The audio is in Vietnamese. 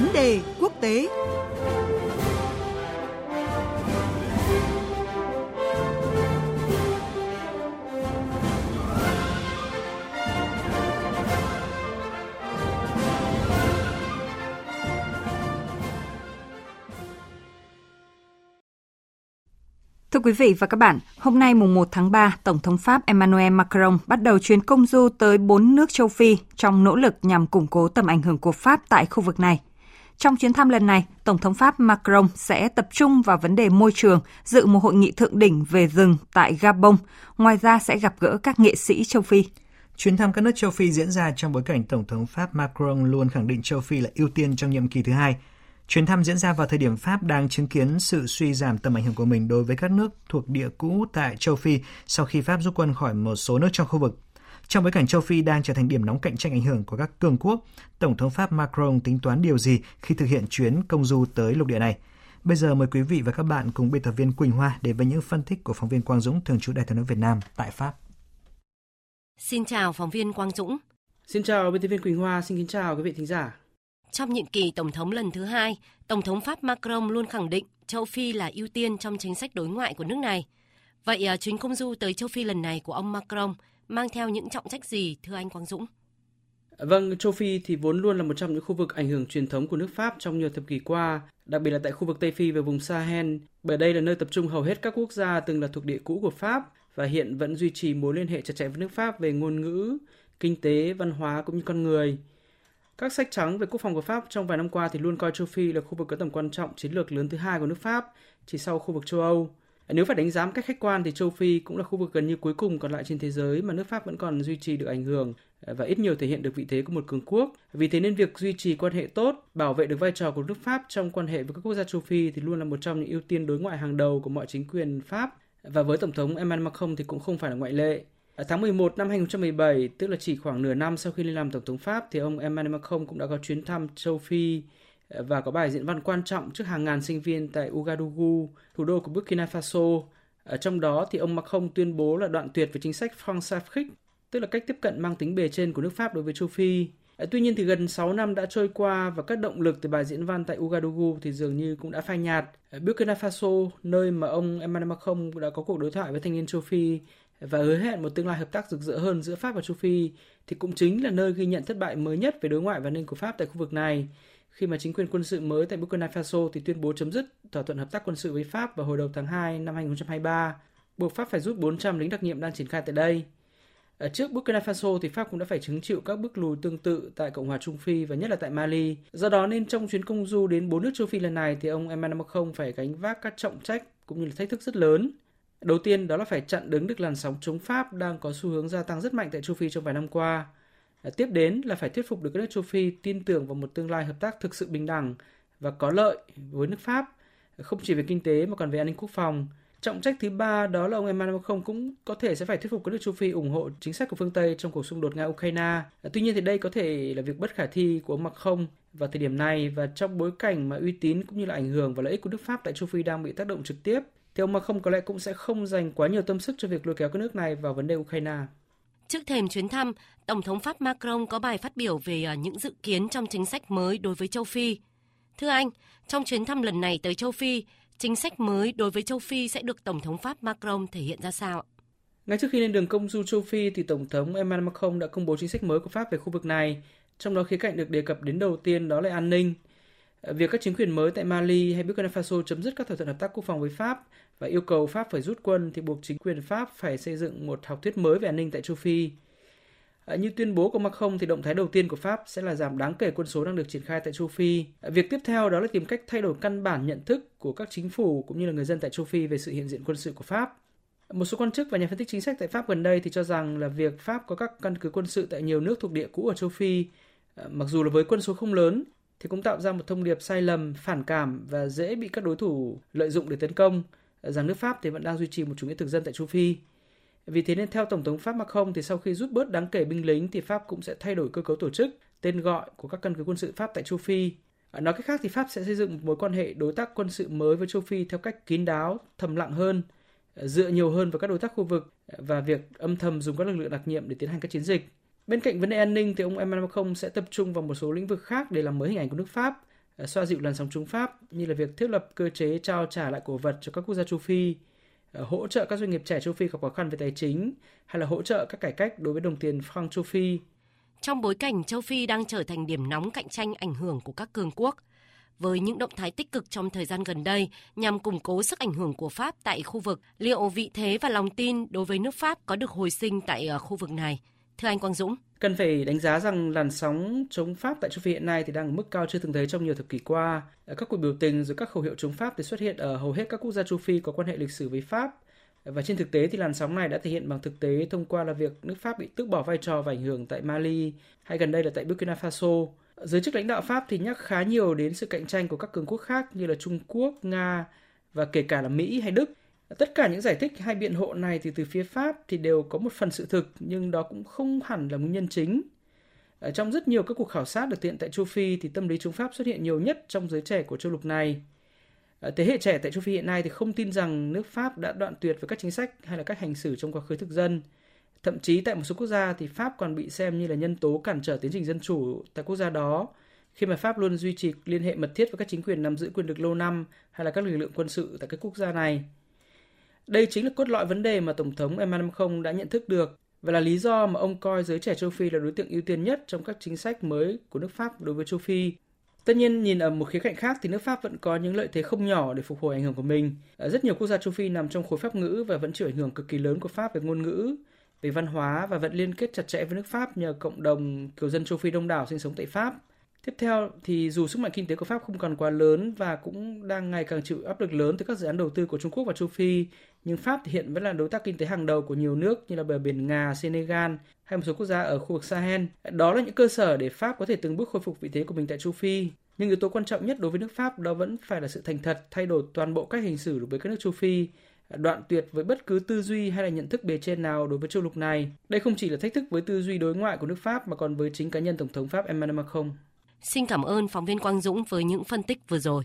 vấn đề quốc tế Thưa quý vị và các bạn, hôm nay mùng 1 tháng 3, Tổng thống Pháp Emmanuel Macron bắt đầu chuyến công du tới 4 nước châu Phi trong nỗ lực nhằm củng cố tầm ảnh hưởng của Pháp tại khu vực này. Trong chuyến thăm lần này, Tổng thống Pháp Macron sẽ tập trung vào vấn đề môi trường, dự một hội nghị thượng đỉnh về rừng tại Gabon. Ngoài ra sẽ gặp gỡ các nghệ sĩ châu Phi. Chuyến thăm các nước châu Phi diễn ra trong bối cảnh Tổng thống Pháp Macron luôn khẳng định châu Phi là ưu tiên trong nhiệm kỳ thứ hai – Chuyến thăm diễn ra vào thời điểm Pháp đang chứng kiến sự suy giảm tầm ảnh hưởng của mình đối với các nước thuộc địa cũ tại châu Phi sau khi Pháp rút quân khỏi một số nước trong khu vực. Trong bối cảnh châu Phi đang trở thành điểm nóng cạnh tranh ảnh hưởng của các cường quốc, Tổng thống Pháp Macron tính toán điều gì khi thực hiện chuyến công du tới lục địa này? Bây giờ mời quý vị và các bạn cùng biên tập viên Quỳnh Hoa đến với những phân tích của phóng viên Quang Dũng thường trú Đài tiếng nói Việt Nam tại Pháp. Xin chào phóng viên Quang Dũng. Xin chào biên tập viên Quỳnh Hoa, xin kính chào quý vị thính giả. Trong nhiệm kỳ Tổng thống lần thứ hai, Tổng thống Pháp Macron luôn khẳng định châu Phi là ưu tiên trong chính sách đối ngoại của nước này. Vậy à, chuyến công du tới châu Phi lần này của ông Macron mang theo những trọng trách gì, thưa anh Quang Dũng? Vâng, châu Phi thì vốn luôn là một trong những khu vực ảnh hưởng truyền thống của nước Pháp trong nhiều thập kỷ qua, đặc biệt là tại khu vực Tây Phi và vùng Sahel, bởi đây là nơi tập trung hầu hết các quốc gia từng là thuộc địa cũ của Pháp và hiện vẫn duy trì mối liên hệ chặt chẽ với nước Pháp về ngôn ngữ, kinh tế, văn hóa cũng như con người. Các sách trắng về quốc phòng của Pháp trong vài năm qua thì luôn coi châu Phi là khu vực có tầm quan trọng chiến lược lớn thứ hai của nước Pháp, chỉ sau khu vực châu Âu. Nếu phải đánh giá một cách khách quan thì châu Phi cũng là khu vực gần như cuối cùng còn lại trên thế giới mà nước Pháp vẫn còn duy trì được ảnh hưởng à, và ít nhiều thể hiện được vị thế của một cường quốc. Vì thế nên việc duy trì quan hệ tốt, bảo vệ được vai trò của nước Pháp trong quan hệ với các quốc gia châu Phi thì luôn là một trong những ưu tiên đối ngoại hàng đầu của mọi chính quyền Pháp. Và với Tổng thống Emmanuel Macron thì cũng không phải là ngoại lệ. Ở tháng 11 năm 2017, tức là chỉ khoảng nửa năm sau khi lên làm Tổng thống Pháp, thì ông Emmanuel Macron cũng đã có chuyến thăm châu Phi và có bài diễn văn quan trọng trước hàng ngàn sinh viên tại Ouagadougou, thủ đô của Burkina Faso. Ở trong đó thì ông Macron tuyên bố là đoạn tuyệt với chính sách France-Afrique, tức là cách tiếp cận mang tính bề trên của nước Pháp đối với châu Phi. Ờ, tuy nhiên thì gần 6 năm đã trôi qua và các động lực từ bài diễn văn tại Ouagadougou thì dường như cũng đã phai nhạt. Ở Burkina Faso, nơi mà ông Emmanuel Macron đã có cuộc đối thoại với thanh niên châu Phi và hứa hẹn một tương lai hợp tác rực rỡ hơn giữa Pháp và châu Phi thì cũng chính là nơi ghi nhận thất bại mới nhất về đối ngoại và an ninh của Pháp tại khu vực này khi mà chính quyền quân sự mới tại Burkina Faso thì tuyên bố chấm dứt thỏa thuận hợp tác quân sự với Pháp vào hồi đầu tháng 2 năm 2023, buộc Pháp phải rút 400 lính đặc nhiệm đang triển khai tại đây. Ở trước Burkina Faso thì Pháp cũng đã phải chứng chịu các bước lùi tương tự tại Cộng hòa Trung Phi và nhất là tại Mali. Do đó nên trong chuyến công du đến bốn nước châu Phi lần này thì ông Emmanuel Macron phải gánh vác các trọng trách cũng như là thách thức rất lớn. Đầu tiên đó là phải chặn đứng được làn sóng chống Pháp đang có xu hướng gia tăng rất mạnh tại châu Phi trong vài năm qua. Ờ, tiếp đến là phải thuyết phục được các nước châu Phi tin tưởng vào một tương lai hợp tác thực sự bình đẳng và có lợi với nước Pháp, ờ, không chỉ về kinh tế mà còn về an ninh quốc phòng. Trọng trách thứ ba đó là ông Emmanuel Macron cũng có thể sẽ phải thuyết phục các nước châu Phi ủng hộ chính sách của phương Tây trong cuộc xung đột Nga-Ukraine. Ờ, tuy nhiên thì đây có thể là việc bất khả thi của ông Macron vào thời điểm này và trong bối cảnh mà uy tín cũng như là ảnh hưởng và lợi ích của nước Pháp tại châu Phi đang bị tác động trực tiếp thì ông Macron có lẽ cũng sẽ không dành quá nhiều tâm sức cho việc lôi kéo các nước này vào vấn đề Ukraine. Trước thềm chuyến thăm, Tổng thống Pháp Macron có bài phát biểu về à, những dự kiến trong chính sách mới đối với châu Phi. Thưa anh, trong chuyến thăm lần này tới châu Phi, chính sách mới đối với châu Phi sẽ được Tổng thống Pháp Macron thể hiện ra sao? Ngay trước khi lên đường công du châu Phi thì Tổng thống Emmanuel Macron đã công bố chính sách mới của Pháp về khu vực này, trong đó khía cạnh được đề cập đến đầu tiên đó là an ninh. Ờ, việc các chính quyền mới tại Mali hay Burkina Faso chấm dứt các thỏa thuận hợp tác quốc phòng với Pháp và yêu cầu Pháp phải rút quân thì buộc chính quyền Pháp phải xây dựng một học thuyết mới về an ninh tại châu Phi. Ờ, như tuyên bố của Macron thì động thái đầu tiên của Pháp sẽ là giảm đáng kể quân số đang được triển khai tại châu Phi. Ờ, việc tiếp theo đó là tìm cách thay đổi căn bản nhận thức của các chính phủ cũng như là người dân tại châu Phi về sự hiện diện quân sự của Pháp. Một số quan chức và nhà phân tích chính sách tại Pháp gần đây thì cho rằng là việc Pháp có các căn cứ quân sự tại nhiều nước thuộc địa cũ ở châu Phi, mặc dù là với quân số không lớn, thì cũng tạo ra một thông điệp sai lầm, phản cảm và dễ bị các đối thủ lợi dụng để tấn công rằng nước Pháp thì vẫn đang duy trì một chủ nghĩa thực dân tại châu Phi. Vì thế nên theo Tổng thống Pháp Macron thì sau khi rút bớt đáng kể binh lính thì Pháp cũng sẽ thay đổi cơ cấu tổ chức, tên gọi của các căn cứ quân sự Pháp tại châu Phi. À, nói cách khác thì Pháp sẽ xây dựng một mối quan hệ đối tác quân sự mới với châu Phi theo cách kín đáo, thầm lặng hơn, à, dựa nhiều hơn vào các đối tác khu vực à, và việc âm thầm dùng các lực lượng đặc nhiệm để tiến hành các chiến dịch. Bên cạnh vấn đề an ninh thì ông Emmanuel Macron sẽ tập trung vào một số lĩnh vực khác để làm mới hình ảnh của nước Pháp ờ, xoa dịu làn sóng chống Pháp như là việc thiết lập cơ chế trao trả lại cổ vật cho các quốc gia châu Phi, ờ, hỗ trợ các doanh nghiệp trẻ châu Phi gặp khó khăn về tài chính hay là hỗ trợ các cải cách đối với đồng tiền franc châu Phi. Trong bối cảnh châu Phi đang trở thành điểm nóng cạnh tranh ảnh hưởng của các cường quốc, với những động thái tích cực trong thời gian gần đây nhằm củng cố sức ảnh hưởng của Pháp tại khu vực, liệu vị thế và lòng tin đối với nước Pháp có được hồi sinh tại ờ, khu vực này? Thưa anh Quang Dũng. Cần phải đánh giá rằng làn sóng chống Pháp tại châu Phi hiện nay thì đang ở mức cao chưa từng thấy trong nhiều thập kỷ qua. Các cuộc biểu tình rồi các khẩu hiệu chống Pháp thì xuất hiện ở hầu hết các quốc gia châu Phi có quan hệ lịch sử với Pháp. Và trên thực tế thì làn sóng này đã thể hiện bằng thực tế thông qua là việc nước Pháp bị tước bỏ vai trò và ảnh hưởng tại Mali hay gần đây là tại Burkina Faso. Giới chức lãnh đạo Pháp thì nhắc khá nhiều đến sự cạnh tranh của các cường quốc khác như là Trung Quốc, Nga và kể cả là Mỹ hay Đức. Tất cả những giải thích hay biện hộ này thì từ phía Pháp thì đều có một phần sự thực nhưng đó cũng không hẳn là nguyên nhân chính. Ở trong rất nhiều các cuộc khảo sát được tiện tại châu Phi thì tâm lý chống Pháp xuất hiện nhiều nhất trong giới trẻ của châu lục này. Thế hệ trẻ tại châu Phi hiện nay thì không tin rằng nước Pháp đã đoạn tuyệt với các chính sách hay là cách hành xử trong quá khứ thực dân. Thậm chí tại một số quốc gia thì Pháp còn bị xem như là nhân tố cản trở tiến trình dân chủ tại quốc gia đó, khi mà Pháp luôn duy trì liên hệ mật thiết với các chính quyền nắm giữ quyền lực lâu năm hay là các lực lượng quân sự tại các quốc gia này. Đây chính là cốt lõi vấn đề mà Tổng thống Emmanuel Macron đã nhận thức được và là lý do mà ông coi giới trẻ châu Phi là đối tượng ưu tiên nhất trong các chính sách mới của nước Pháp đối với châu Phi. Tất nhiên nhìn ở một khía cạnh khác thì nước Pháp vẫn có những lợi thế không nhỏ để phục hồi ảnh hưởng của mình. Rất nhiều quốc gia châu Phi nằm trong khối Pháp ngữ và vẫn chịu ảnh hưởng cực kỳ lớn của Pháp về ngôn ngữ, về văn hóa và vẫn liên kết chặt chẽ với nước Pháp nhờ cộng đồng kiều dân châu Phi đông đảo sinh sống tại Pháp. Tiếp theo thì dù sức mạnh kinh tế của Pháp không còn quá lớn và cũng đang ngày càng chịu áp lực lớn từ các dự án đầu tư của Trung Quốc và châu Phi, nhưng Pháp hiện vẫn là đối tác kinh tế hàng đầu của nhiều nước như là bờ biển Nga, Senegal hay một số quốc gia ở khu vực Sahel. Đó là những cơ sở để Pháp có thể từng bước khôi phục vị thế của mình tại châu Phi. Nhưng yếu tố quan trọng nhất đối với nước Pháp đó vẫn phải là sự thành thật, thay đổi toàn bộ cách hành xử đối với các nước châu Phi, đoạn tuyệt với bất cứ tư duy hay là nhận thức bề trên nào đối với châu lục này. Đây không chỉ là thách thức với tư duy đối ngoại của nước Pháp mà còn với chính cá nhân Tổng thống Pháp Emmanuel Macron. Xin cảm ơn phóng viên Quang Dũng với những phân tích vừa rồi.